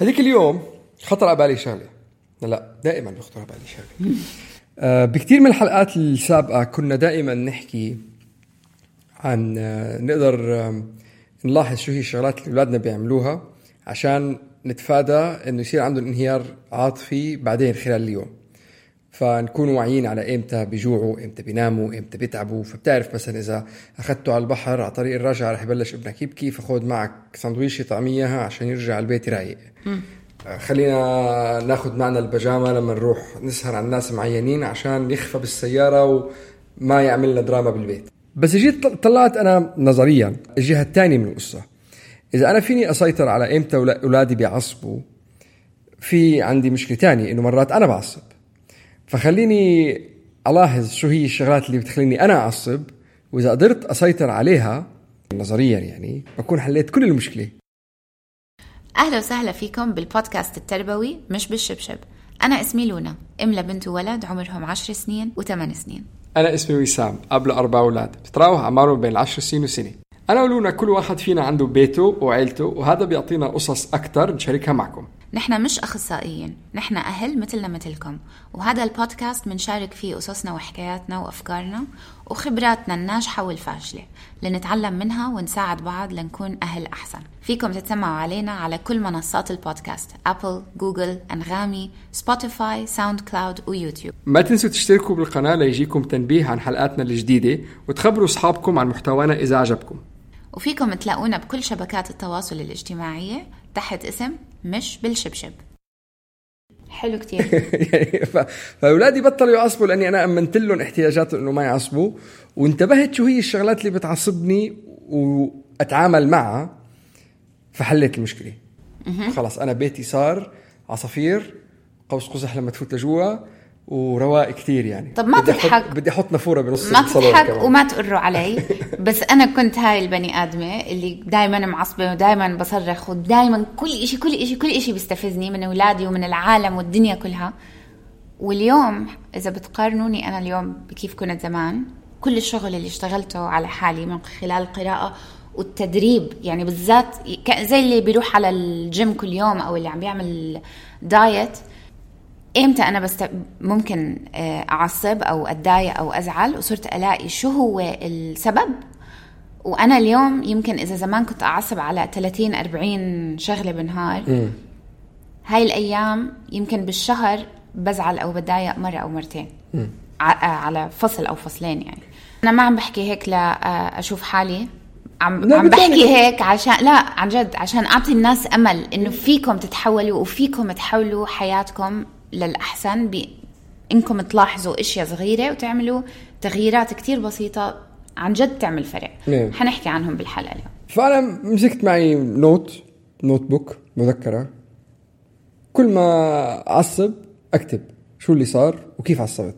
هذيك اليوم خطر على بالي شغلة. لا دائما بخطر على بالي شغلة. آه، بكثير من الحلقات السابقة كنا دائما نحكي عن آه، نقدر آه، نلاحظ شو هي الشغلات اللي أولادنا بيعملوها عشان نتفادى إنه يصير عندهم انهيار عاطفي بعدين خلال اليوم. فنكون واعيين على إمتى بيجوعوا إمتى بيناموا إمتى بيتعبوا فبتعرف مثلا إذا اخذته على البحر على طريق الرجعة رح يبلش ابنك يبكي فخذ معك سندويشه طعميه عشان يرجع البيت رايق آه، خلينا ناخذ معنا البجامة لما نروح نسهر على الناس معينين عشان يخفى بالسيارة وما يعمل لنا دراما بالبيت. بس جيت طلعت أنا نظريا. الجهة الثانية من القصة. إذا أنا فيني أسيطر على إمتى أولا- أولادي بيعصبوا في عندي مشكلة تانية إنه مرات أنا بعصب. فخليني ألاحظ شو هي الشغلات اللي بتخليني أنا أعصب. وإذا قدرت أسيطر عليها نظريا يعني بكون حليت كل المشكلة. أهلا وسهلا فيكم بالبودكاست التربوي مش بالشبشب. أنا اسمي لونا. أم لبنت وولد عمرهم عشر سنين وثمان سنين. أنا اسمي وسام أب لأربع أولاد. بتتراوح أعمارهم بين 10 سنين وسنة. أنا ولونا كل واحد فينا عنده بيته وعيلته وهذا بيعطينا قصص أكثر نشاركها معكم. نحن مش أخصائيين نحن أهل مثلنا مثلكم. وهذا البودكاست منشارك فيه قصصنا وحكاياتنا وأفكارنا وخبراتنا الناجحة والفاشلة. لنتعلم منها ونساعد بعض لنكون أهل أحسن. فيكم تتسمعوا علينا على كل منصات البودكاست. Apple، Google، أنغامي، Spotify، SoundCloud و YouTube ما تنسوا تشتركوا بالقناة ليجيكم تنبيه عن حلقاتنا الجديدة وتخبروا أصحابكم عن محتوانا إذا عجبكم. وفيكم تلاقونا بكل شبكات التواصل الاجتماعية تحت اسم مش بالشبشب. حلو كتير. فأولادي بطلوا يعصبوا لأني أنا أمنت لهم احتياجاتهم إنه ما يعصبوا. وانتبهت شو هي الشغلات اللي بتعصبني وأتعامل معها فحليت المشكلة. خلاص أنا بيتي صار عصافير قوس قزح لما تفوت لجوا. ورواق كتير يعني طب ما بدي تضحك. بدي أحط نافورة بنص ما تضحك. وما تقروا علي بس أنا كنت هاي البني آدمة اللي دائما معصبة ودائما بصرخ ودائما كل إشي كل إشي كل إشي بيستفزني من أولادي ومن العالم والدنيا كلها واليوم إذا بتقارنوني أنا اليوم بكيف كنت زمان كل الشغل اللي اشتغلته على حالي من خلال القراءه والتدريب يعني بالذات زي اللي بيروح على الجيم كل يوم أو اللي عم بيعمل دايت إمتى أنا بست... ممكن آه، أعصب أو أتضايق أو أزعل وصرت ألاقي شو هو السبب. وأنا اليوم يمكن إذا زمان كنت أعصب على 30 40 شغلة بالنهار هاي الأيام يمكن بالشهر بزعل أو بتضايق مرة أو مرتين. ع- آه، على فصل أو فصلين يعني. أنا ما عم بحكي هيك لاشوف حالي. عم عم. بحكي هيك عشان لا عن جد عشان أعطي الناس أمل إنه فيكم تتحولوا وفيكم تحولوا حياتكم للأحسن ب إنكم تلاحظوا إشياء صغيرة وتعملوا تغييرات كتير بسيطة. عن جد تعمل فرق نعم. حنحكي عنهم بالحلقة اليوم. فأنا مسكت معي نوت notebook مذكرة. كل ما أعصب أكتب شو اللي صار وكيف عصبت.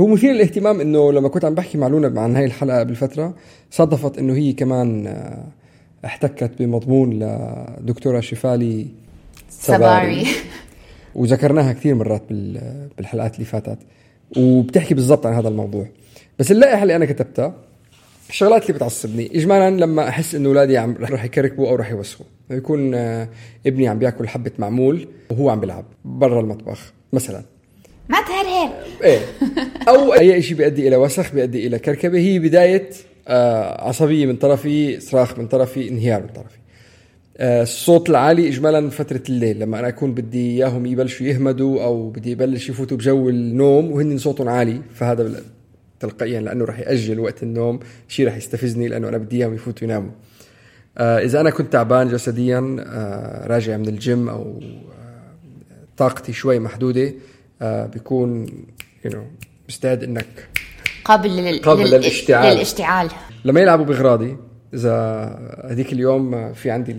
هو مثير للاهتمام إنه لما كنت عم بحكي مع لونا عن هاي الحلقة قبل فتره صادفت إنه هي كمان آه، احتكت بمضمون لدكتورة شفالي صباري وذكرناها كثير مرات بال- بالحلقات اللي فاتت وبتحكي بالضبط عن هذا الموضوع. بس اللائحة اللي أنا كتبتها الشغلات اللي بتعصبني. اجمالا لما أحس إنه أولادي عم رح يكركبوا أو رح يوسخوا. يكون آه، ابني عم بياكل حبة معمول وهو عم بيلعب برا المطبخ مثلا. ما تهرهر إيه. أو أي شيء بيؤدي إلى وسخ بيؤدي إلى كركبة. هي بداية آه عصبية من طرفي صراخ من طرفي انهيار من طرفي. الصوت العالي اجمالا فترة الليل لما أنا أكون بدي إياهم يبلشوا يهمدوا أو بدي يبلش يفوتوا بجو النوم وهن صوتهم عالي فهذا تلقائيا لأنه راح يأجل وقت النوم شيء راح يستفزني لأنه أنا بدي إياهم يفوتوا يناموا آه إذا أنا كنت تعبان جسديا آه راجع من الجيم أو آه طاقتي شوي محدودة آه بيكون you know, مستعد إنك. قابل لل- للاشتعال. للاشتعال لما يلعبوا باغراضي إذا هذيك اليوم في عندي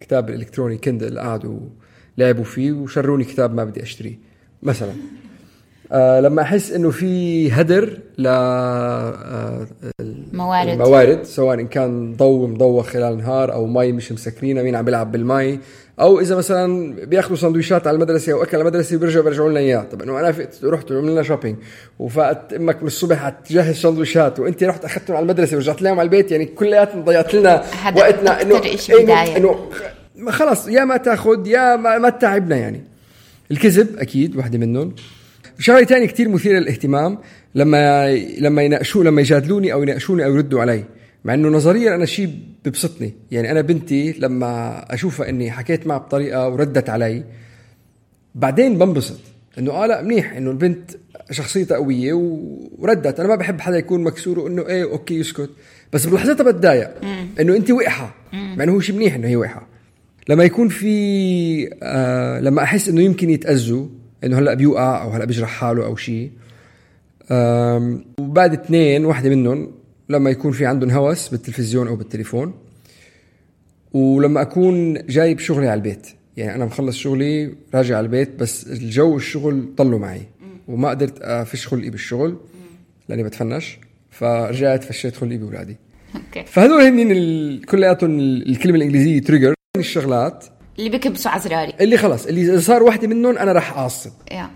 الكتاب الإلكتروني Kindle قعدوا لعبوا فيه وشروني كتاب ما بدي أشتريه مثلا آه لما أحس إنه في هدر ل آه موارد. الموارد سواء إن كان ضوء مضوى خلال النهار أو مي مش مسكرينه مين عم بيلعب بالمي أو إذا مثلا بيأخذوا سندويشات على المدرسة أو أكل على المدرسة وبيرجعوا بيرجعوا لنا إياه. طب إنه أنا فقت رحت عملنا شوبينج وفات أمك من الصبح تجهز سندويشات وأنت رحت أخذتهم على المدرسة ورجعت لهم على البيت يعني كلياتنا ضيعت لنا وقتنا. إنه. إنه خلص يا ما تأخذ يا ما, ما تتعبنا يعني. الكذب أكيد وحده منهم. شغلة ثانية كثير مثيرة للاهتمام. لما لما يناقشوا لما يجادلوني أو يناقشوني أو يردوا علي. مع إنه نظريا أنا شيء ببسطني. يعني أنا بنتي لما أشوفها إني حكيت معها بطريقة وردت علي بعدين بنبسط. إنه آه لا منيح إنه البنت شخصيتها قوية وردت. أنا ما بحب حدا يكون مكسور وإنه إيه أوكي يسكت. بس بلحظتها بتضايق. إنه انت وقحة. مع إنه هو شيء منيح إنه هي وقحة. لما يكون في آه لما أحس إنه يمكن يتأذوا إنه هلأ بيوقع أو هلأ بيجرح حاله أو شيء وبعد اثنين واحدة منهم لما يكون في عندهم هوس بالتلفزيون أو بالتليفون ولما أكون جايب شغلي على البيت يعني أنا مخلص شغلي راجع على البيت بس الجو الشغل طلوا معي وما قدرت أفش خلقي بالشغل لأني بتفنش فرجعت فشيت خلقي بأولادي. أوكي. فهذول هن كلياتهم ال- الكلمة الإنجليزية trigger الشغلات. اللي بكبسوا على زراري. اللي خلص اللي صار واحدة منهم أنا راح أعصب. يا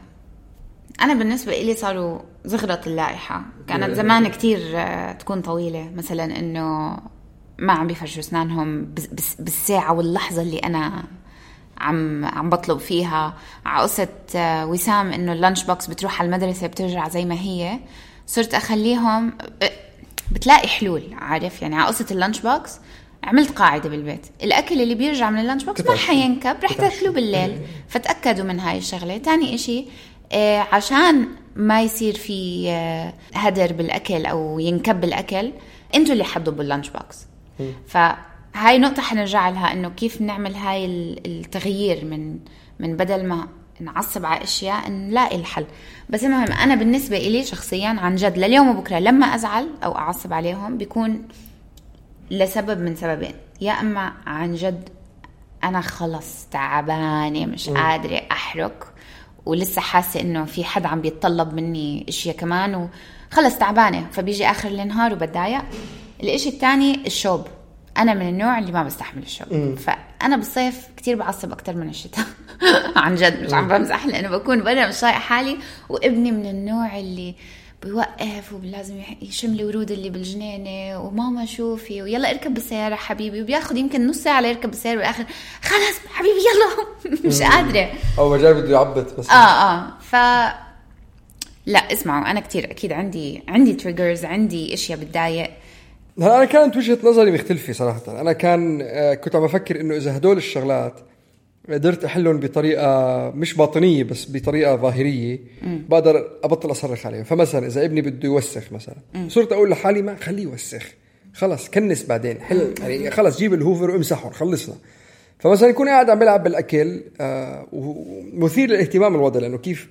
أنا بالنسبة لي صاروا زغرة اللائحة. كانت زمان كتير آه، تكون طويلة. مثلا إنه ما عم بيفرشوا بس- بالساعة واللحظة اللي أنا عم عم بطلب فيها. على قصة آه، وسام إنه ال lunch box بتروح على المدرسة بترجع زي ما هي. صرت أخليهم آه، بتلاقي حلول عارف؟ يعني على قصة ال lunch box عملت قاعدة بالبيت. الأكل اللي بيرجع من ال lunch box ما. حينكب رح. تاكلوه بالليل. فتأكدوا من هاي الشغلة. تاني إشي عشان ما يصير في آه، هدر بالأكل أو ينكب الأكل أنتوا اللي حطوا بال lunch box. فهاي نقطة حنرجع لها إنه كيف نعمل هاي ال- التغيير من من بدل ما نعصب على أشياء نلاقي الحل. بس المهم أنا بالنسبة إلي شخصيا عن جد لليوم وبكرة لما أزعل أو أعصب عليهم بيكون لسبب من سببين. يا إما عن جد أنا خلص تعبانة مش قادرة أحرك ولسه حاسة إنه في حد عم بيتطلب مني إشياء كمان وخلص تعبانة. فبيجي آخر النهار وبتضايق. الإشي الثاني الشوب. أنا من النوع اللي ما بستحمل الشوب. فأنا بالصيف كتير بعصب أكثر من الشتاء. عن جد مش عم بمزح لأنه بكون برا مش طايقة حالي. وابني من النوع اللي بيوقف ولازم يشم الورود اللي بالجنينة وماما شوفي ويلا اركب بالسيارة حبيبي وبياخذ يمكن نص ساعة ليركب بالسيارة بالآخر. خلص حبيبي يلا. مش قادرة. أو جاي بده يعبط بس. آه آه. ف لا اسمعوا أنا كتير أكيد عندي عندي triggers عندي أشياء بتضايق. هلا أنا كانت وجهة نظري مختلفة صراحة. أنا كان آه، كنت عم بفكر إنه إذا هدول الشغلات قدرت أحلهم بطريقة مش باطنية بس بطريقة ظاهرية. بقدر أبطل أصرخ عليهم. فمثلا إذا ابني بده يوسخ مثلا صرت أقول لحالي ما خليه يوسخ. خلص كنس بعدين حل. يعني خلص جيب الهوفر وامسحهم خلصنا. فمثلا يكون قاعد عم بيلعب بالأكل آه، ومثير للاهتمام الوضع لأنه كيف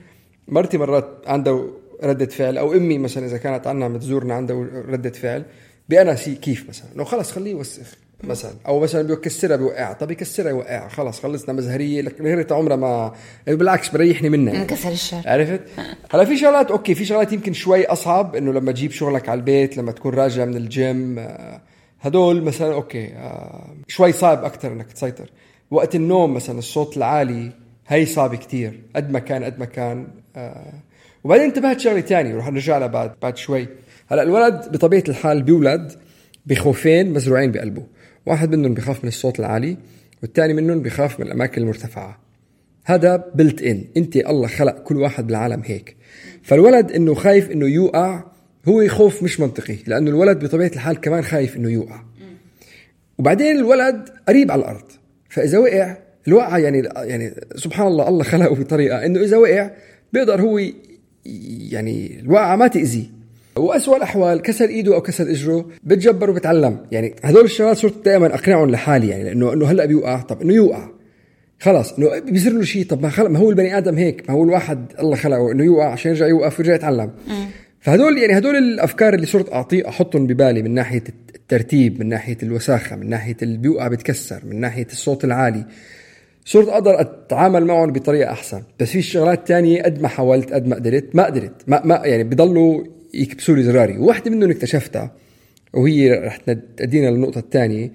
مرتي مرات عندها ردة فعل أو أمي مثلا إذا كانت عنا عم تزورنا عندها ردة فعل بأنا سي كيف مثلا؟ إنه خلص خليه يوسخ. مثلا. أو مثلا بيكسرها بيوقعها. طب يكسرها يوقعها. خلص خلصنا. مزهرية. لك غيرت عمرها ما بالعكس بريحني منها. يعني. انكسر الشر عرفت؟ هلا في شغلات أوكي في شغلات يمكن شوي أصعب إنه لما تجيب شغلك على البيت لما تكون راجع من الجيم آه، هدول مثلا أوكي آه، شوي صعب أكثر إنك تسيطر. وقت النوم مثلا الصوت العالي هي صعب كتير. قد ما كان قد ما كان آه، وبعدين انتبهت شغلة ثانية ورح نرجع لها بعد بعد شوي. هلا الولد بطبيعة الحال بيولد بخوفين مزروعين بقلبه. واحد منهم بخاف من الصوت العالي والثاني منهم بخاف من الأماكن المرتفعة. هذا بلت ان أنت الله خلق كل واحد بالعالم هيك. فالولد إنه خايف إنه يوقع هو خوف مش منطقي لأنه الولد بطبيعة الحال كمان خايف إنه يوقع. وبعدين الولد قريب على الأرض. فإذا وقع الوقعة يعني يعني سبحان الله الله خلقه بطريقة إنه إذا وقع بيقدر هو يعني الوقعة ما تأذيه. وأسوأ الأحوال كسر إيده أو كسر إجره بتجبر وبتعلم. يعني هدول الشغلات صرت دائما أقنعهم لحالي يعني لأنه إنه هلأ بيوقع. طب إنه يوقع. خلاص إنه بيصير له شيء طب ما خلق ما هو البني آدم هيك ما هو الواحد الله خلقه إنه يوقع عشان يرجع يوقف ويرجع يتعلم. فهدول يعني هدول الأفكار اللي صرت اعطيه أحطهم ببالي من ناحية الترتيب من ناحية الوساخة من ناحية اللي بيوقع بتكسر من ناحية الصوت العالي. صرت أقدر أتعامل معهم بطريقة أحسن. بس في شغلات تانية قد ما حاولت قد ما قدرت ما قدرت. ما, ما يعني بضلوا يكبسوا لي زراري. وواحده منهم اكتشفتها وهي رح تدينا للنقطة الثانية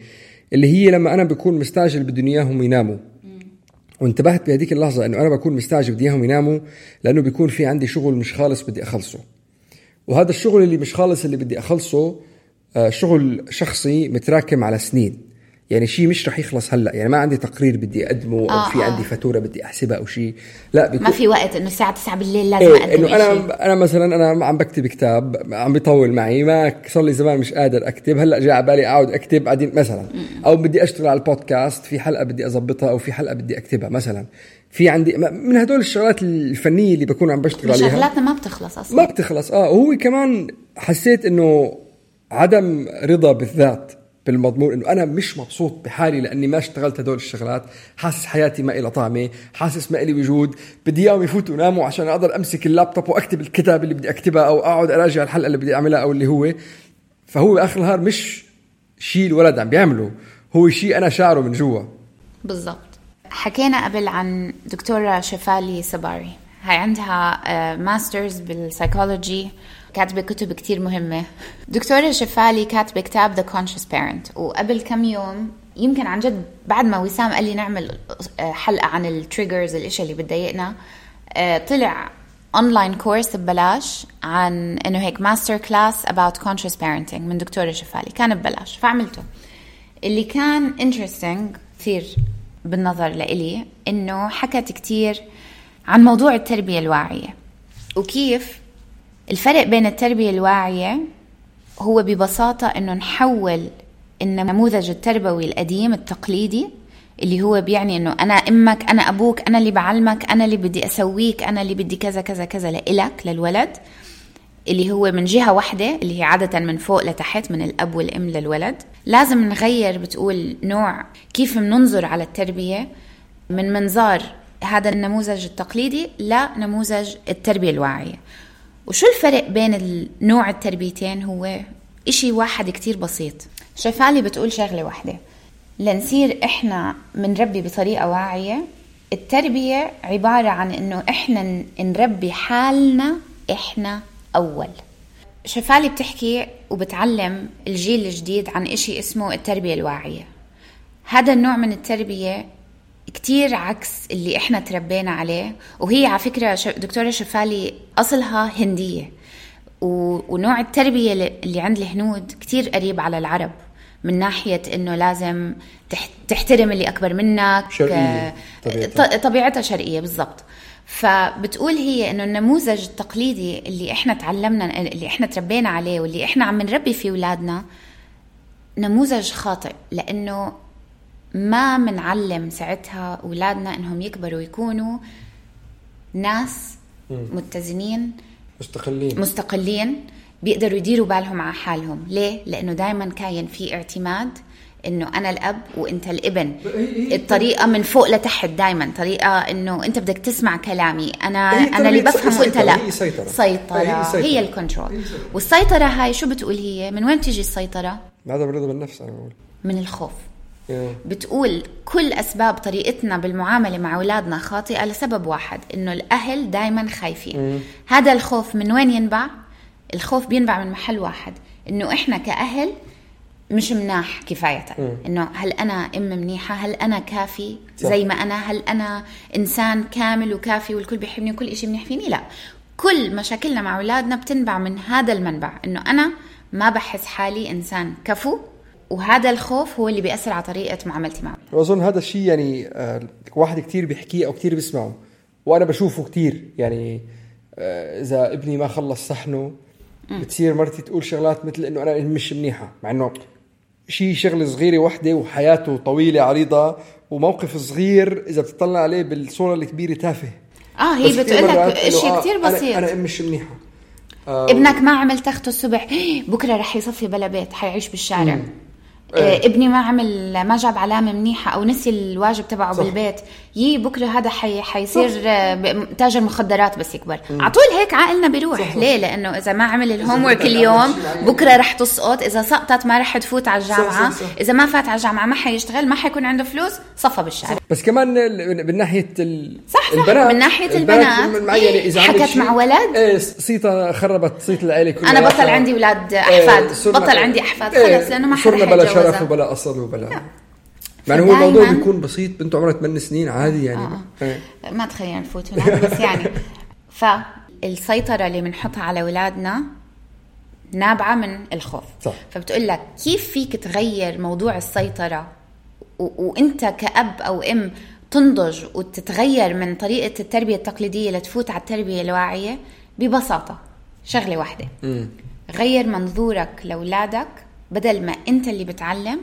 اللي هي لما أنا بكون مستعجل بدهم اياهم يناموا. وانتبهت بهذيك اللحظة إنه أنا بكون مستعجل بدي اياهم يناموا لأنه بيكون في عندي شغل مش خالص بدي أخلصه. وهذا الشغل اللي مش خالص اللي بدي أخلصه آه، شغل شخصي متراكم على سنين. يعني شيء مش رح يخلص هلأ. يعني ما عندي تقرير بدي أقدمه أو آه، في آه. عندي فاتوره بدي أحسبها أو شيء لا بيكون ما في وقت إنه الساعة 9 بالليل لازم إيه أقدم إنه شيء أنا أنا مثلا أنا عم بكتب كتاب عم بيطول معي ما صار لي زمان مش قادر أكتب. هلأ جاء على بالي أقعد أكتب بعدين مثلا. أو بدي أشتغل على البودكاست في حلقة بدي اضبطها أو في حلقة بدي أكتبها مثلا. في عندي من هدول الشغلات الفنية اللي بكون عم بشتغل عليها. شغلاتنا ما بتخلص أصلا. ما بتخلص. آه وهو كمان حسيت إنه عدم رضا بالذات. بالمضمون إنه أنا مش مبسوط بحالي لأني ما اشتغلت هدول الشغلات. حاسس حياتي ما إلها طعمة حاسس ما إلي وجود. بدي اياهم يفوتوا يناموا عشان أقدر أمسك اللابتوب وأكتب الكتاب اللي بدي اكتبها أو أقعد أراجع الحلقة اللي بدي أعملها أو اللي هو. فهو باخر النهار مش شيء الولد عم بيعمله هو شيء أنا شاعره من جوا. بالضبط. حكينا قبل عن دكتورة شفالي صباري. هاي عندها آه، masters بال psychology كاتبة كتب كتير مهمة. دكتورة شفالي كاتبة كتاب The Conscious Parent. وقبل كم يوم يمكن عن جد بعد ما وسام قال لي نعمل آه، حلقة عن ال triggers الاشياء اللي بتضايقنا آه، طلع online course ببلاش عن إنه هيك master class about conscious parenting من دكتورة شفالي. كان ببلاش. فعملته. اللي كان interesting كثير بالنظر لإلي إنه حكت كتير عن موضوع التربية الواعية. وكيف الفرق بين التربية الواعية هو ببساطة إنه نحول النموذج التربوي القديم التقليدي اللي هو بيعني إنه أنا أمك أنا أبوك أنا اللي بعلمك أنا اللي بدي أسويك أنا اللي بدي كذا كذا كذا لإلك للولد اللي هو من جهة واحدة اللي هي عادة من فوق لتحت من الأب والأم للولد. لازم نغير بتقول نوع كيف بننظر على التربية من منظار هذا النموذج التقليدي لنموذج التربية الواعية. وشو الفرق بين النوع التربيتين؟ هو إشي واحد كتير بسيط. شفالي بتقول شغلة واحدة. لنصير إحنا منربي بطريقة واعية التربية عبارة عن إنه إحنا نربي حالنا إحنا أول. شفالي بتحكي وبتعلم الجيل الجديد عن إشي اسمه التربية الواعية. هذا النوع من التربية كتير عكس اللي إحنا تربينا عليه. وهي على فكرة ش- دكتورة شفالي أصلها هندية. و... ونوع التربية اللي- عند الهنود كتير قريب على العرب. من ناحية إنه لازم تح... تحترم اللي أكبر منك شرقية آه، طبيعتها. طبيعتها شرقية بالضبط. فبتقول هي إنه النموذج التقليدي اللي إحنا تعلمنا اللي إحنا تربينا عليه واللي إحنا عم نربي فيه أولادنا نموذج خاطئ. لأنه ما منعلم ساعتها أولادنا إنهم يكبروا يكونوا ناس متزنين مستقلين. مستقلين بيقدروا يديروا بالهم على حالهم. ليه؟ لأنه دائما كاين في اعتماد إنه أنا الأب وإنت الابن. الطريقة من فوق لتحت دائما طريقة إنه إنت بدك تسمع كلامي. أنا أنا اللي بفهم وإنت لا. هي سيطرة. سيطرة. هي. هي الكنترول والسيطرة هاي شو بتقول هي؟ من وين تيجي السيطرة؟ هذا برضا بالنفس أنا بقول. من الخوف. بتقول كل أسباب طريقتنا بالمعاملة مع أولادنا خاطئة لسبب واحد إنه الأهل دائما خايفين. هذا الخوف من وين ينبع؟ الخوف بينبع من محل واحد إنه إحنا كأهل مش مناح كفاية إنه هل أنا أم منيحة؟ هل أنا كافي. زي ما أنا؟ هل أنا إنسان كامل وكافي والكل بيحبني وكل إشي منيح فيني لا. كل مشاكلنا مع أولادنا بتنبع من هذا المنبع إنه أنا ما بحس حالي إنسان كفو وهذا الخوف هو اللي بيأثر على طريقة معاملتي معه واظن هذا الشيء يعني آه، واحد كتير بيحكيه أو كتير بيسمعه وأنا بشوفه كتير. يعني آه، إذا ابني ما خلص صحنه بتصير مرتي تقول شغلات مثل إنه أنا مش منيحة. مع إنه شيء شغلة صغيرة وحدة وحياته طويلة عريضة وموقف صغير إذا بتطلع عليه بالصورة الكبيرة تافه. آه هي بتقول لك إنه شيء آه، كثير أنا- بسيط. أنا ام مش منيحة. ابنك ما عمل تخته الصبح بكرة رح يصفي بلا بيت حيعيش بالشارع. آه، ابني ما عمل ما جاب علامة منيحة أو نسي الواجب تبعه صح. بالبيت. يي بكرة هذا حي حيصير آه، تاجر مخدرات بس يكبر. على طول هيك عقلنا بيروح. ليه؟ لأنه إذا ما عمل ال homework اليوم معين. بكرة رح تسقط. إذا سقطت ما رح تفوت على الجامعة. صح، صح. إذا ما فات على الجامعة ما حيشتغل ما حيكون عنده فلوس صفى بالشارع. بس كمان من ناحية ال... صح، صح. البنات من ناحية البنات. معينه إذا حكت مع ولد؟ إيه صيتا خربت صيت العيلة كلها. أنا بطل عندي أولاد أحفاد. صرنا- بطل عندي أحفاد. إيه، خلص لأنه ما حدا. شرف وبلا أصل وبلا مع انه هو الموضوع بيكون بسيط بنته عمرها 8 سنين عادي يعني. آه. إيه. ما تخيل نفوت هناك بس يعني فالسيطرة اللي بنحطها على أولادنا نابعة من الخوف. صح. فبتقول لك كيف فيك تغير موضوع السيطرة؟ و- وانت كأب أو أم تنضج وتتغير من طريقة التربية التقليدية لتفوت على التربية الواعية؟ ببساطة شغلة واحدة. غير منظورك لأولادك بدل ما انت اللي بتعلم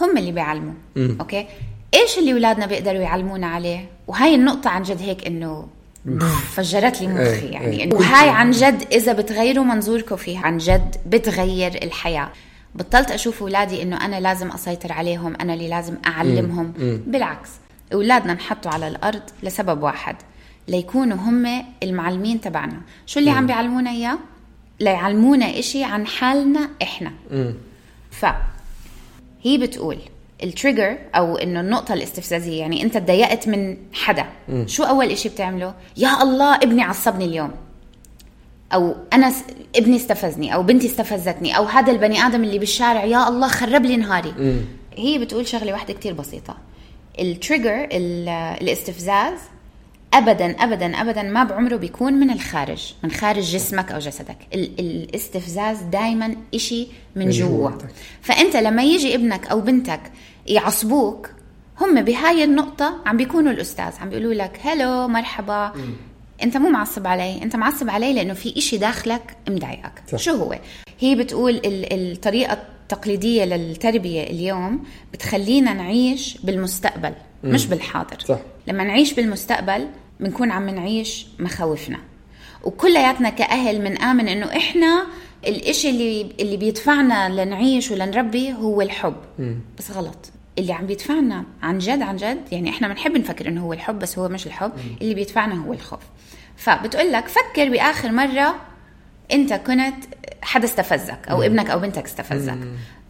هم اللي بيعلموا. أوكي؟ إيش اللي أولادنا بيقدروا يعلمونا عليه؟ وهاي النقطة عن جد هيك إنه فجرت لي مخي إيه، يعني إيه. إنه وهاي عن جد إذا بتغيروا منظوركم فيها عن جد بتغير الحياة. بطلت أشوف أولادي إنه أنا لازم أسيطر عليهم أنا اللي لازم أعلمهم. بالعكس أولادنا انحطوا على الأرض لسبب واحد ليكونوا هم المعلمين تبعنا. شو اللي عم بيعلمونا إياه؟ ليعلمونا إشي عن حالنا إحنا. ف هي بتقول التريجر أو إنه النقطة الاستفزازية يعني أنت تضايقت من حدا. شو أول إشي بتعمله؟ يا الله ابني عصبني اليوم. أو أنا س... ابني استفزني أو بنتي استفزتني أو هذا البني آدم اللي بالشارع يا الله خرب لي نهاري. هي بتقول شغلة واحدة كتير بسيطة. ال trigger ال... الاستفزاز ابدا ابدا ابدا ما بعمره بيكون من الخارج من خارج جسمك أو جسدك. ال... الاستفزاز دائما إشي من جوا. فأنت لما يجي ابنك أو بنتك يعصبوك هم بهاي النقطة عم بيكونوا الأستاذ عم بيقولوا لك هلو مرحبا. أنت مو معصب علي أنت معصب علي لأنه في إشي داخلك مضايقك. شو هو؟ هي بتقول ال- الطريقة التقليدية للتربية اليوم بتخلينا نعيش بالمستقبل مش بالحاضر. صح. لما نعيش بالمستقبل بنكون عم نعيش مخاوفنا. وكلياتنا كأهل بنآمن إنه إحنا الإشي اللي اللي بيدفعنا لنعيش ولنربي هو الحب. بس غلط. اللي عم بيدفعنا عن جد عن جد يعني إحنا بنحب نفكر إنه هو الحب بس هو مش الحب. اللي بيدفعنا هو الخوف. فبتقول لك فكر بآخر مرة أنت كنت حدا استفزك أو ابنك أو بنتك استفزك.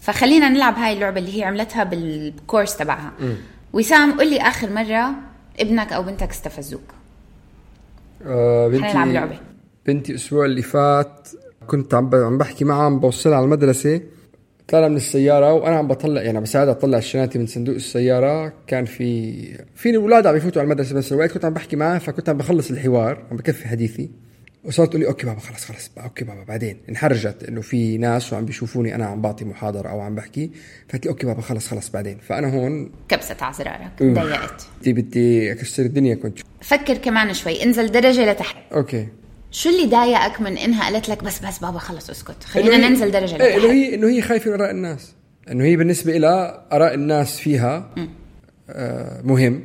فخلينا نلعب هاي اللعبة اللي هي عملتها بالكورس تبعها. وسام قل لي آخر مرة ابنك أو بنتك استفزوك. آه بنتي لعبة. بنتي الأسبوع اللي فات كنت عم عم بحكي معها عم بوصلها على المدرسة. طالع من السيارة وأنا عم بطلع يعني بساعدها اطلع الشناتي من صندوق السيارة. كان في في أولاد عم يفوتوا على المدرسة بس الوقت كنت عم بحكي معها فكنت عم بخلص الحوار عم بكفي حديثي. وصارت تقول لي okay بابا خلص خلص okay بابا بعدين. انحرجت إنه في ناس وعم بيشوفوني أنا عم بعطي محاضره أو عم بحكي. فقلت لي okay بابا خلص خلص بعدين. فأنا هون كبست على زرارك أوف. ضايقت بدي بدي أكسر الدنيا كنت. فكر كمان شوي انزل درجة لتحت. okay. شو اللي ضايقك من إنها قالت لك بس بس بابا خلص اسكت خلينا إنه هي- ننزل درجة إنه لتحت. هي إنه هي خايفة من آراء الناس. إنه هي بالنسبة لها آراء الناس فيها آه مهم.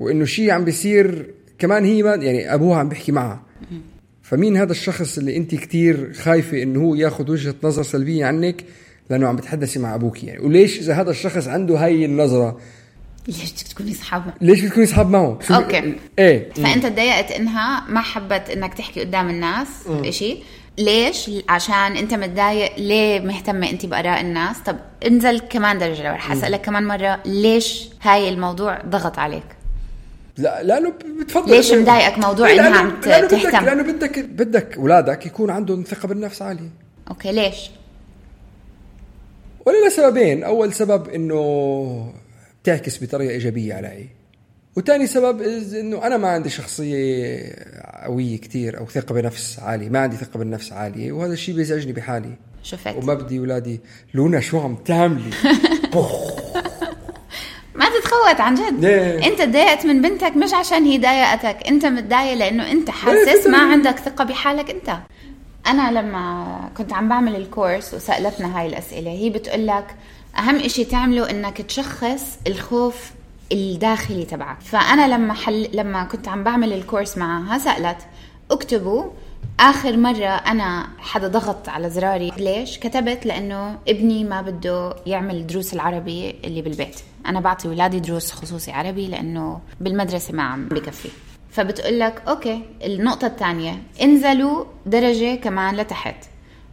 وإنه شيء عم بيصير كمان هي ما يعني أبوها عم بيحكي معها. فمين هذا الشخص اللي انت كتير خايفة انه هو ياخذ وجهة نظر سلبية عنك؟ لأنه عم بتحدثي مع أبوك يعني. وليش إذا هذا الشخص عنده هاي النظرة؟ ليش بدك تكوني اصحاب ليش بتكوني اصحاب معه؟ أوكي. إيه. فأنت تضايقت إنها ما حبت إنك تحكي قدام الناس إشي. ليش؟ عشان أنت متضايق. ليه مهتمة أنت بآراء الناس؟ طب انزل كمان درجة لورا. حاسالك كمان مرة. ليش هاي الموضوع ضغط عليك؟ لا لأنه بتفضل. ليش مضايقك موضوع إيه، لأنه- عم تهتم؟ لأنه بدك بدك أولادك يكون عندهم ثقة بالنفس عالية. أوكي ليش؟ ولا لسببين أول سبب إنه بتعكس بطريقة إيجابية علي. وثاني سبب إنه أنا ما عندي شخصية قوية كتير أو ثقة بنفس عالية. ما عندي ثقة بالنفس عالية. وهذا الشيء بيزعجني بحالي. شفت وما بدي أولادي. لونا شو عم تعملي؟ ما تتخوت عن جد ليه؟ انت تضايقت من بنتك مش عشان هي ضايقتك انت متضايق لأنه انت حاسس ما. عندك ثقة بحالك انت أنا لما كنت عم بعمل الكورس وسألتنا هاي الأسئلة هي بتقول لك أهم إشي تعمله إنك تشخص الخوف الداخلي تبعك فأنا لما حل لما كنت عم بعمل الكورس معها سألت اكتبوا آخر مرة أنا حدا ضغط على زراري. ليش؟ كتبت لأنه ابني ما بده يعمل دروس العربي اللي بالبيت. أنا بعطي اولادي دروس خصوصي عربي لأنه بالمدرسة ما عم بكفي. فبتقول لك أوكي النقطة الثانية انزلوا درجة كمان لتحت.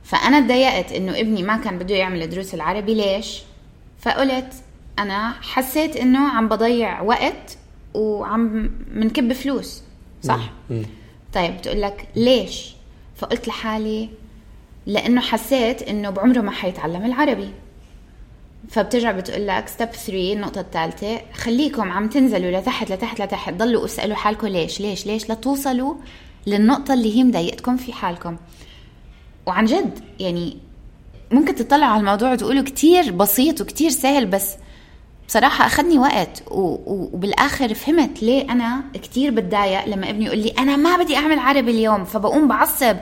فأنا تضايقت إنه ابني ما كان بده يعمل دروس العربي. ليش؟ فقلت أنا حسيت إنه عم بضيع وقت وعم منكب فلوس. صح؟ طيب بتقول لك ليش؟ فقلت لحالي لأنه حسيت إنه بعمره ما حيتعلم العربي. فبترجع بتقول لك ستيب 3 النقطة الثالثة خليكم عم تنزلوا لتحت لتحت لتحت ضلوا اسألوا حالكم ليش ليش ليش لتوصلوا للنقطة اللي هي مضايقتكم في حالكم. وعن جد يعني ممكن تطلعوا على الموضوع وتقولوا كتير بسيط وكتير سهل بس بصراحة أخذني وقت وبالآخر فهمت ليه أنا كتير بتضايق لما ابني يقول لي أنا ما بدي أعمل عربي اليوم فبقوم بعصب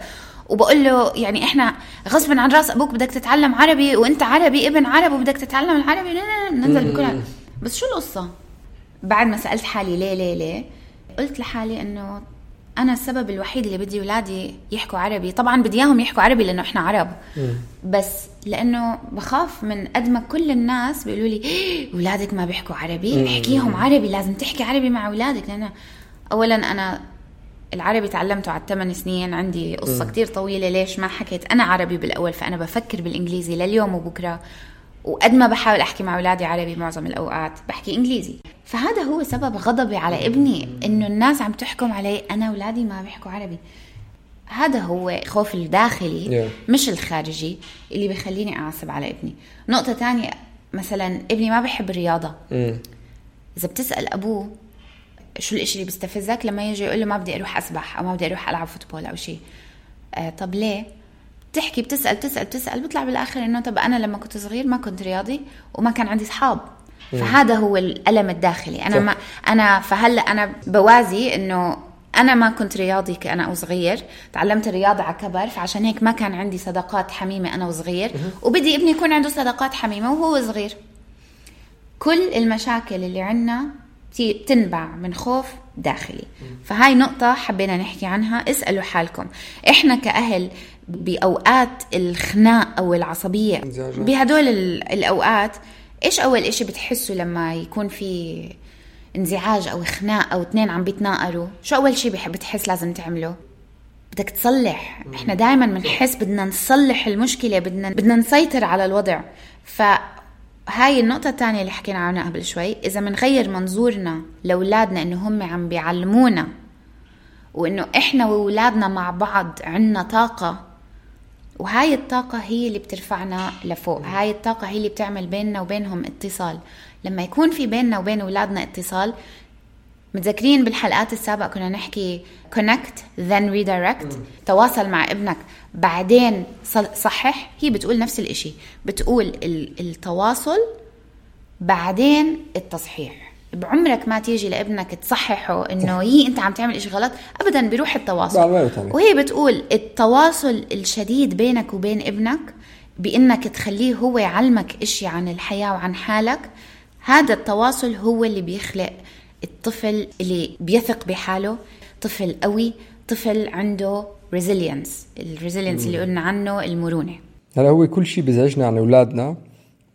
وبقول له يعني إحنا غصبا عن رأس أبوك بدك تتعلم عربي وأنت عربي ابن عرب وبدك تتعلم العربي؟ لا لا ننزل بكل بس شو القصة؟ بعد ما سألت حالي ليه ليه ليه قلت لحالي إنه أنا السبب الوحيد اللي بدي اولادي يحكوا عربي. طبعا بدي إياهم يحكوا عربي لأنه إحنا عرب. بس لأنه بخاف من قد ما كل الناس بيقولوا لي اولادك ما بيحكوا عربي؟ احكيهم عربي لازم تحكي عربي مع أولادك. لأنه اولا أنا العربي تعلمته على الثمان سنين عندي قصة كتير طويلة ليش ما حكيت أنا عربي بالأول؟ فأنا بفكر بالإنجليزي لليوم وبكرة. وقد ما بحاول أحكي مع أولادي عربي معظم الأوقات بحكي إنجليزي. فهذا هو سبب غضبي على ابني إنه الناس عم تحكم علي أنا أولادي ما بيحكوا عربي. هذا هو خوف الداخلي yeah. مش الخارجي اللي بيخليني أعصب على ابني. نقطة ثانية مثلا ابني ما بحب الرياضة. Mm. إذا بتسأل أبوه شو الإشي اللي بيستفزك لما يجي يقول له ما بدي أروح أسبح أو ما بدي أروح ألعب فوتبول أو شيء آه طب ليه؟ بتحكي بتسأل بتسأل بتسأل بيطلع بالآخر إنه طب أنا لما كنت صغير ما كنت رياضي وما كان عندي اصحاب فهذا هو الألم الداخلي. أنا ما أنا فهلا أنا بوازي إنه أنا ما كنت رياضي كأنا وصغير تعلمت الرياضة على كبر فعشان هيك ما كان عندي صداقات حميمة أنا وصغير. وبدي ابني يكون عنده صداقات حميمة وهو صغير. كل المشاكل اللي عنا تنبع من خوف داخلي. فهاي نقطة حبينا نحكي عنها. اسألوا حالكم. إحنا كأهل بأوقات الخناق أو العصبية. بهدول الأوقات إيش أول إشي بتحسوا لما يكون في انزعاج أو خناق أو اثنين عم بيتناقروا؟ شو أول شي بحب تحس لازم تعمله؟ بدك تصلح. إحنا دائما بنحس بدنا نصلح المشكلة بدنا بدنا نسيطر على الوضع. ف هاي النقطة الثانية اللي حكينا عنها قبل شوي إذا بنغير منظورنا لأولادنا إنه هم عم بيعلمونا وإنه إحنا وأولادنا مع بعض عنا طاقة وهاي الطاقة هي اللي بترفعنا لفوق. هاي الطاقة هي اللي بتعمل بيننا وبينهم اتصال. لما يكون في بيننا وبين أولادنا اتصال متذكرين بالحلقات السابقة كنا نحكي connect then redirect تواصل مع ابنك بعدين صحح هي بتقول نفس الإشي. بتقول التواصل بعدين التصحيح. بعمرك ما تيجي لابنك تصححه إنه يي أنت عم تعمل إشي غلط ابدا بيروح التواصل. وهي بتقول التواصل الشديد بينك وبين ابنك بإنك تخليه هو يعلمك إشي عن الحياة وعن حالك هذا التواصل هو اللي بيخلق الطفل اللي بيثق بحاله طفل قوي طفل عنده resilience ال resilience اللي قلنا عنه المرونة. هلا هو كل شيء بيزعجنا عن أولادنا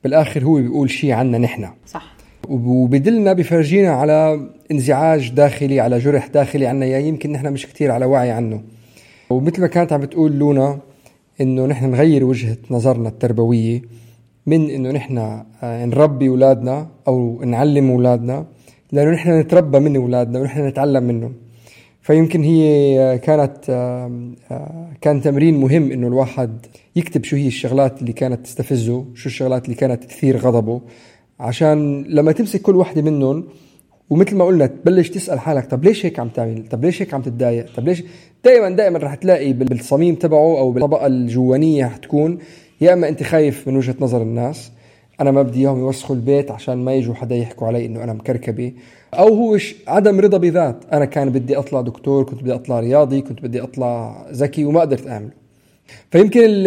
بالآخر هو بيقول شيء عنا نحن. صح. وبدلنا بفرجينا على انزعاج داخلي على جرح داخلي عنا يا يمكن نحن مش كتير على وعي عنه. ومثل ما كانت عم بتقول لونا إنه نحن نغير وجهة نظرنا التربوية من إنه نحن آه، نربي أولادنا أو نعلم أولادنا لأنه نحن نتربى من أولادنا ونحن نتعلم منهم. فيمكن هي كانت كان تمرين مهم إنه الواحد يكتب شو هي الشغلات اللي كانت تستفزه شو الشغلات اللي كانت تثير غضبه. عشان لما تمسك كل وحدة منهم ومثل ما قلنا تبلش تسأل حالك طب ليش هيك عم تعمل؟ طب ليش هيك عم تتضايق؟ طب ليش؟ دائما دائما رح تلاقي بالصميم تبعه أو بالطبقة الجوانية رح تكون يا إما أنت خايف من وجهة نظر الناس أنا ما بدي إياهم يوسخوا البيت عشان ما يجوا حدا يحكوا علي إنه أنا مكركبة أو هو عدم رضا بذات. أنا كان بدي أطلع دكتور كنت بدي أطلع رياضي كنت بدي أطلع ذكي وما قدرت أعمله. فيمكن ال-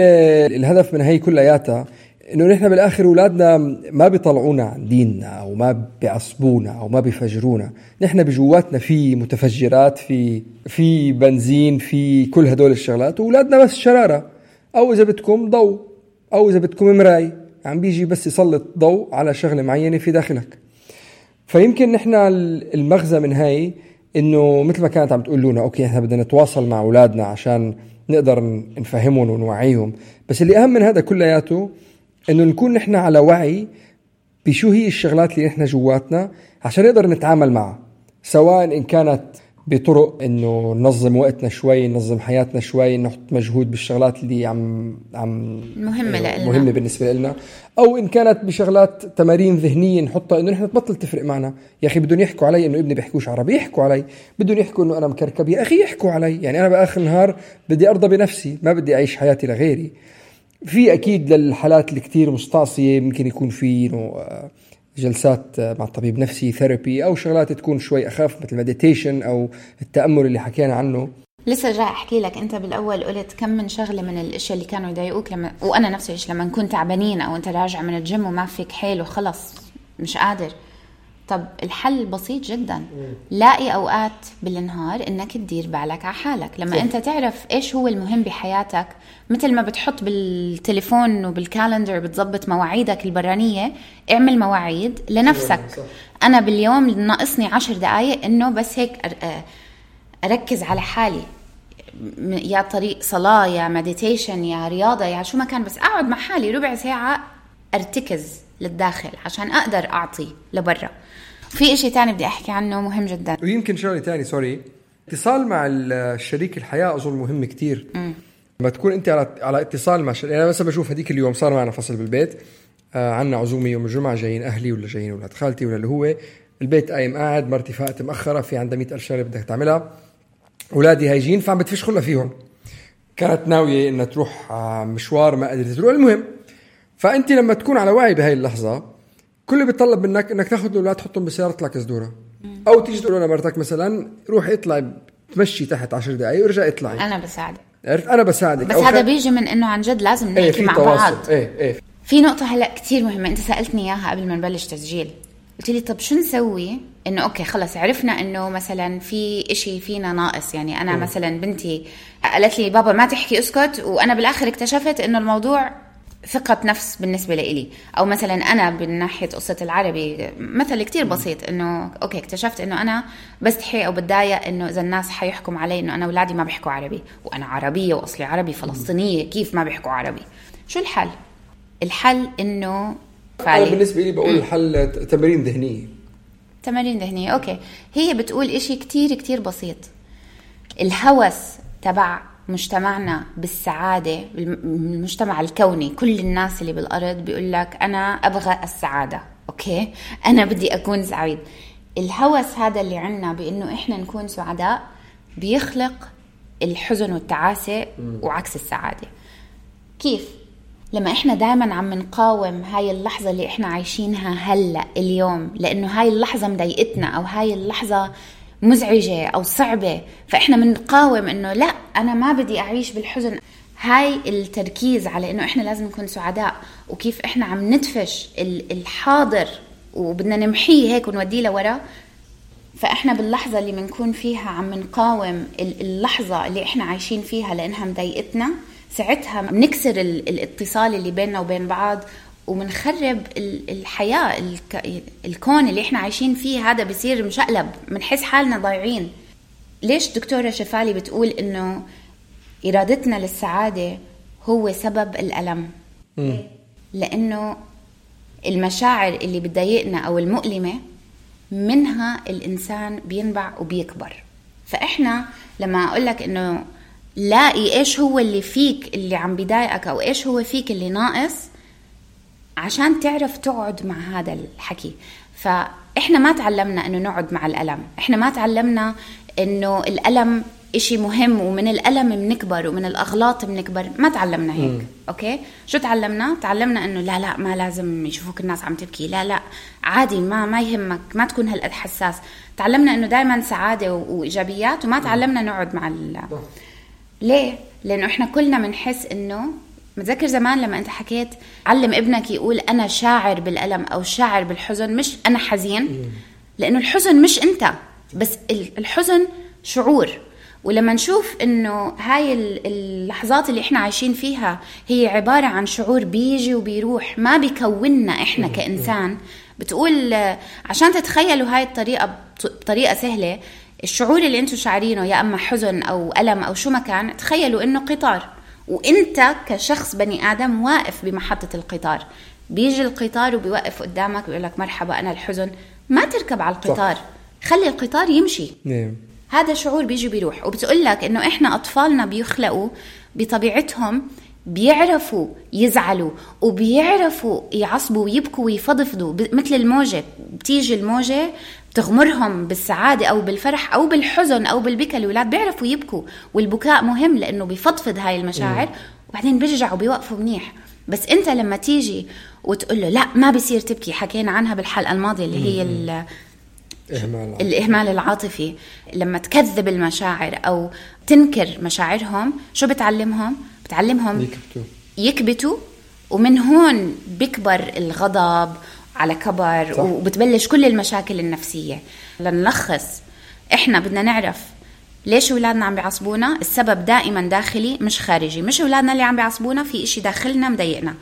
الهدف من هي كلياتها إنه نحن بالآخر أولادنا ما بيطلعونا عن ديننا أو ما بيعصبونا أو ما بيفجرونا، نحن بجواتنا في متفجرات في في بنزين في كل هدول الشغلات. وأولادنا بس شرارة. أو إذا بدكم ضوء. أو إذا بدكم مراي. عم بيجي بس يسلط ضوء على شغلة معينة في داخلك. فيمكن نحن المغزى من هاي إنه مثل ما كانت عم تقول لنا أوكي إحنا بدنا نتواصل مع أولادنا عشان نقدر نفهمهم ونوعيهم. بس اللي أهم من هذا كلياته إنه نكون نحن على وعي بشو هي الشغلات اللي نحن جواتنا عشان نقدر نتعامل معها. سواء إن كانت بطرق إنه ننظم وقتنا شوي ننظم حياتنا شوي نحط مجهود بالشغلات اللي عم عم مهمة لإلنا. مهمة بالنسبة لنا أو إن كانت بشغلات تمارين ذهنية نحطها إنه نحن تبطل تفرق معنا. يا أخي بدهم يحكوا علي إنه ابني بيحكوش عربي يحكوا علي. بدهم يحكوا إنه أنا مكركب. يا أخي يحكوا علي. يعني أنا بآخر النهار بدي أرضى بنفسي ما بدي أعيش حياتي لغيري. في أكيد للحالات اللي كثير مستعصية ممكن يكون في آه، جلسات آه، مع طبيب نفسي therapy أو شغلات تكون شوي أخف مثل meditation أو التأمل اللي حكينا عنه. لسه جاي أحكي لك أنت بالأول قلت كم من شغلة من الأشياء اللي كانوا يضايقوك لما وأنا نفس الشيء لما نكون تعبانين أو أنت راجع من الجيم وما فيك حيل وخلص مش قادر. طب الحل بسيط جدا. لاقي أوقات بالنهار إنك تدير بالك على حالك. لما أنت تعرف إيش هو المهم بحياتك مثل ما بتحط بالتليفون وبال calendar بتظبط مواعيدك البرانية اعمل مواعيد لنفسك. صح. أنا باليوم ناقصني عشر دقائق إنه بس هيك آه، أركز على حالي. يا طريق صلاة يا meditation يا رياضة يا شو ما كان بس أقعد مع حالي ربع ساعة أرتكز للداخل عشان أقدر أعطي لبرا. في إشي تاني بدي أحكي عنه مهم جدا. ويمكن شغلة تاني سوري اتصال مع الشريك الحياة أظن مهم كتير. لما تكون أنت على على اتصال مع شريك أنا مثلا بشوف هذيك اليوم صار معنا فصل بالبيت. آه عنا عزومة يوم الجمعة جايين أهلي ولا جايين أولاد خالتي ولا اللي هو. البيت قايم قاعد مرتي فاقت مأخرة في عندها مئة ألف شغلة بدك تعملها. أولادي هايجين فعم بتفش خلها فيهم. كانت ناوية إنها تروح مشوار ما قدرت تروح. المهم فأنت لما تكون على وعي بهاي اللحظة كل اللي بيطلب منك إنك تاخذ الأولاد تحطهم بسيارة تطلع كزدورة أو تيجي تقول لمرتك مثلا روحي اطلعي تمشي تحت عشر دقائق ورجعي اطلعي أنا بساعدك. عرفت؟ أنا بساعدك. بس هذا خ- بيجي من إنه عن جد لازم إيه نحكي في مع تواصل. بعض. إيه إيه. في نقطة هلأ كثير مهمة. أنت سألتني إياها قبل ما نبلش تسجيل. قلت لي طب شو نسوي؟ إنه أوكي خلص عرفنا إنه مثلا في إشي فينا ناقص. يعني أنا مثلا بنتي قالت لي بابا ما تحكي اسكت. وأنا بالآخر اكتشفت إنه الموضوع ثقة نفس بالنسبة لإلي. أو مثلا أنا من ناحية قصة العربي مثل كتير بسيط إنه okay اكتشفت إنه أنا بستحي أو بتضايق إنه إذا الناس حيحكم علي إنه أنا أولادي ما بيحكوا عربي وأنا عربية وأصلي عربي فلسطينية كيف ما بيحكوا عربي؟ شو الحل؟ الحل أنا فعلي. بالنسبة لي بقول الحل تمارين ذهنية. تمارين ذهنية okay. هي بتقول إشي كتير كتير بسيط. الهوس تبع مجتمعنا بالسعادة المجتمع الكوني كل الناس اللي بالأرض بيقول لك أنا أبغى السعادة okay؟ أنا بدي أكون سعيد. الهوس هذا اللي عنا بأنه إحنا نكون سعداء بيخلق الحزن والتعاسة وعكس السعادة. كيف؟ لما إحنا دائما عم نقاوم هاي اللحظة اللي إحنا عايشينها هلأ اليوم لأنه هاي اللحظة مضايقتنا أو هاي اللحظة مزعجة أو صعبة فإحنا بنقاوم إنه لا أنا ما بدي أعيش بالحزن. هاي التركيز على إنه إحنا لازم نكون سعداء وكيف إحنا عم ندفش ال- الحاضر وبدنا نمحيه هيك ونوديه لورا. فإحنا باللحظة اللي بنكون فيها عم نقاوم ال- اللحظة اللي إحنا عايشين فيها لإنها مضايقتنا ساعتها بنكسر ال- الاتصال اللي بيننا وبين بعض وبنخرب ال- الحياة الك- الكون اللي إحنا عايشين فيه هذا بصير مشقلب بنحس حالنا ضايعين. ليش دكتورة شفالي بتقول إنه إرادتنا للسعادة هو سبب الألم؟ لأنه المشاعر اللي بتضايقنا أو المؤلمة منها الإنسان بينبع وبيكبر. فإحنا لما أقول لك إنه لاقي إيش هو اللي فيك اللي عم بيضايقك أو إيش هو فيك اللي ناقص؟ عشان تعرف تقعد مع هذا الحكي. فإحنا ما تعلمنا إنه نقعد مع الألم. إحنا ما تعلمنا إنه الألم إشي مهم ومن الألم بنكبر ومن الأغلاط بنكبر. ما تعلمنا هيك. أوكي؟ شو تعلمنا؟ تعلمنا إنه لا لا ما لازم يشوفوك الناس عم تبكي. لا لا. عادي ما ما يهمك. ما تكون هالقد حساس. تعلمنا إنه دائما سعادة و- وإيجابيات وما تعلمنا نقعد مع ال... ليه؟ لأنه إحنا كلنا بنحس إنه متذكر زمان لما انت حكيت علم ابنك يقول أنا شاعر بالألم أو شاعر بالحزن مش أنا حزين لأنه الحزن مش أنت بس الحزن شعور. ولما نشوف إنه هاي اللحظات اللي إحنا عايشين فيها هي عبارة عن شعور بيجي وبيروح ما بيكوننا إحنا كإنسان. بتقول عشان تتخيلوا هاي الطريقة بطريقه سهلة الشعور اللي أنتم شعرينه يا أما حزن أو ألم أو شو ما كان تخيلوا إنه قطار. وانت كشخص بني آدم واقف بمحطة القطار. بيجي القطار وبيوقف قدامك بيقول لك مرحبا أنا الحزن. ما تركب على القطار. صح. خلي القطار يمشي. نعم. هذا شعور بيجي بيروح. وبتقول لك إنه إحنا أطفالنا بيخلقوا بطبيعتهم بيعرفوا يزعلوا وبيعرفوا يعصبوا ويبكوا ويفضفضوا مثل الموجة. بتيجي الموجة بتغمرهم بالسعادة أو بالفرح أو بالحزن أو بالبكاء الأولاد بيعرفوا يبكوا. والبكاء مهم لأنه بيفضفض هاي المشاعر. وبعدين بيرجعوا بيوقفوا منيح. بس أنت لما تيجي وتقول له لا ما بصير تبكي. حكينا عنها بالحلقة الماضية اللي هي الإهمال الإهمال العاطفي. لما تكذب المشاعر أو تنكر مشاعرهم شو بتعلمهم؟ بتعلمهم يكبتوا. يكبتوا. ومن هون بيكبر الغضب على كبر صح. وبتبلش كل المشاكل النفسية. لنلخص إحنا بدنا نعرف ليش أولادنا عم بيعصبونا؟ السبب دائما داخلي مش خارجي. مش أولادنا اللي عم بيعصبونا في إشي داخلنا مضايقنا.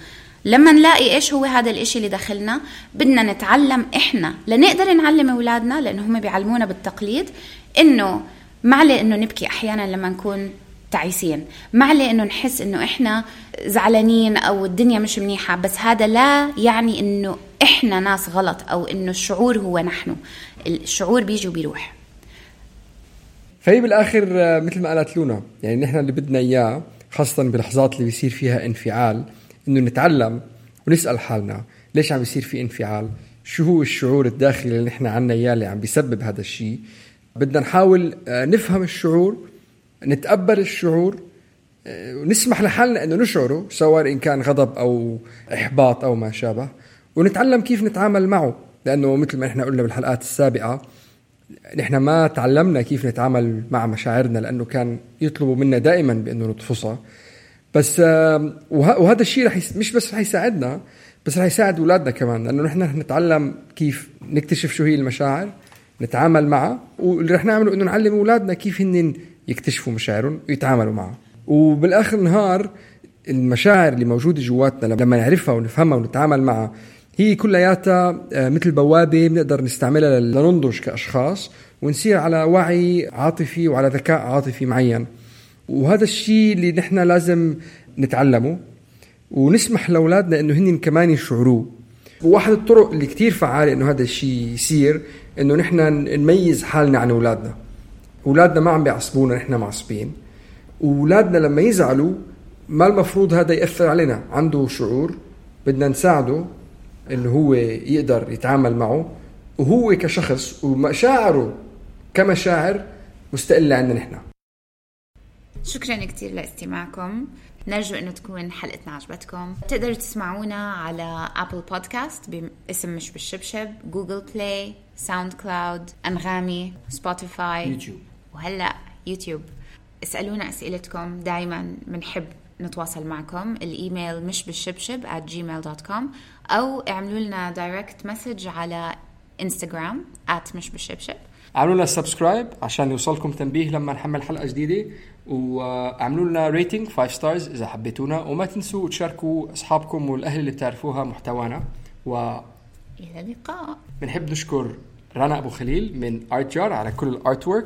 لما نلاقي إيش هو هذا الإشي اللي داخلنا بدنا نتعلم إحنا. لنقدر نعلم أولادنا لأنه هم بيعلمونا بالتقليد إنه معلي إنه نبكي أحيانا لما نكون تعيسين. معلي إنه نحس إنه إحنا زعلانين أو الدنيا مش منيحة بس هذا لا يعني إنه إحنا ناس غلط أو إنه الشعور هو نحن. الشعور بيجي وبيروح. فهي بالآخر مثل ما قالت لونا يعني نحن اللي بدنا إياه خاصة بلحظات اللي بيصير فيها انفعال إنه نتعلم ونسأل حالنا ليش عم بيصير في انفعال؟ شو هو الشعور الداخلي اللي نحن عنا إياه اللي عم بيسبب هذا الشيء؟ بدنا نحاول آه، نفهم الشعور نتقبل الشعور ونسمح لحالنا إنه نشعره سواء إن كان غضب أو إحباط أو ما شابه ونتعلم كيف نتعامل معه لأنه مثل ما إحنا قلنا بالحلقات السابقة نحن ما تعلمنا كيف نتعامل مع مشاعرنا لأنه كان يطلبوا منا دائما بأنه نطفصها بس وهذا الشيء رح. مش بس رح يساعدنا بس رح يساعد أولادنا كمان لأنه نحن رح نتعلم كيف نكتشف شو هي المشاعر نتعامل معها واللي رح نعمله إنه نعلم أولادنا كيف هن يكتشفوا مشاعرهم ويتعاملوا معها وبالآخر نهار المشاعر اللي موجودة جواتنا لما نعرفها ونفهمها ونتعامل معها هي كلياتها آه، مثل بوابة بنقدر نستعملها لننضج كأشخاص ونصير على وعي عاطفي وعلى ذكاء عاطفي معين. وهذا الشيء اللي نحن لازم نتعلمه ونسمح لأولادنا إنه هن كمان يشعروه. وواحد الطرق اللي كتير فعالة إنه هذا الشيء يصير إنه نحن نميز حالنا عن أولادنا. أولادنا ما عم بيعصبونا نحن معصبين. وأولادنا لما يزعلوا ما المفروض هذا يأثر علينا. عنده شعور بدنا نساعده إنه هو يقدر يتعامل معه. وهو كشخص ومشاعره كمشاعر مستقلة عندنا نحن. شكرا كثير لاستماعكم. نرجو إنه تكون حلقتنا عجبتكم. تقدروا تسمعونا على Apple Podcast باسم مش بالشبشب Google Play SoundCloud أنغامي Spotify YouTube. وهلا يوتيوب. اسألونا أسئلتكم دائما بنحب نتواصل معكم. الإيميل مش بالشبشب at gmail.com أو اعملوا لنا direct message على Instagram at مش بالشبشب. اعملوا لنا subscribe عشان يوصلكم تنبيه لما نحمل حلقة جديدة واعملوا لنا rating 5 stars إذا حبيتونا وما تنسوا تشاركوا أصحابكم والأهل اللي بتعرفوها محتوانا. و إلى اللقاء. بنحب نشكر رنا أبو خليل من ارت جار على كل الارت ورك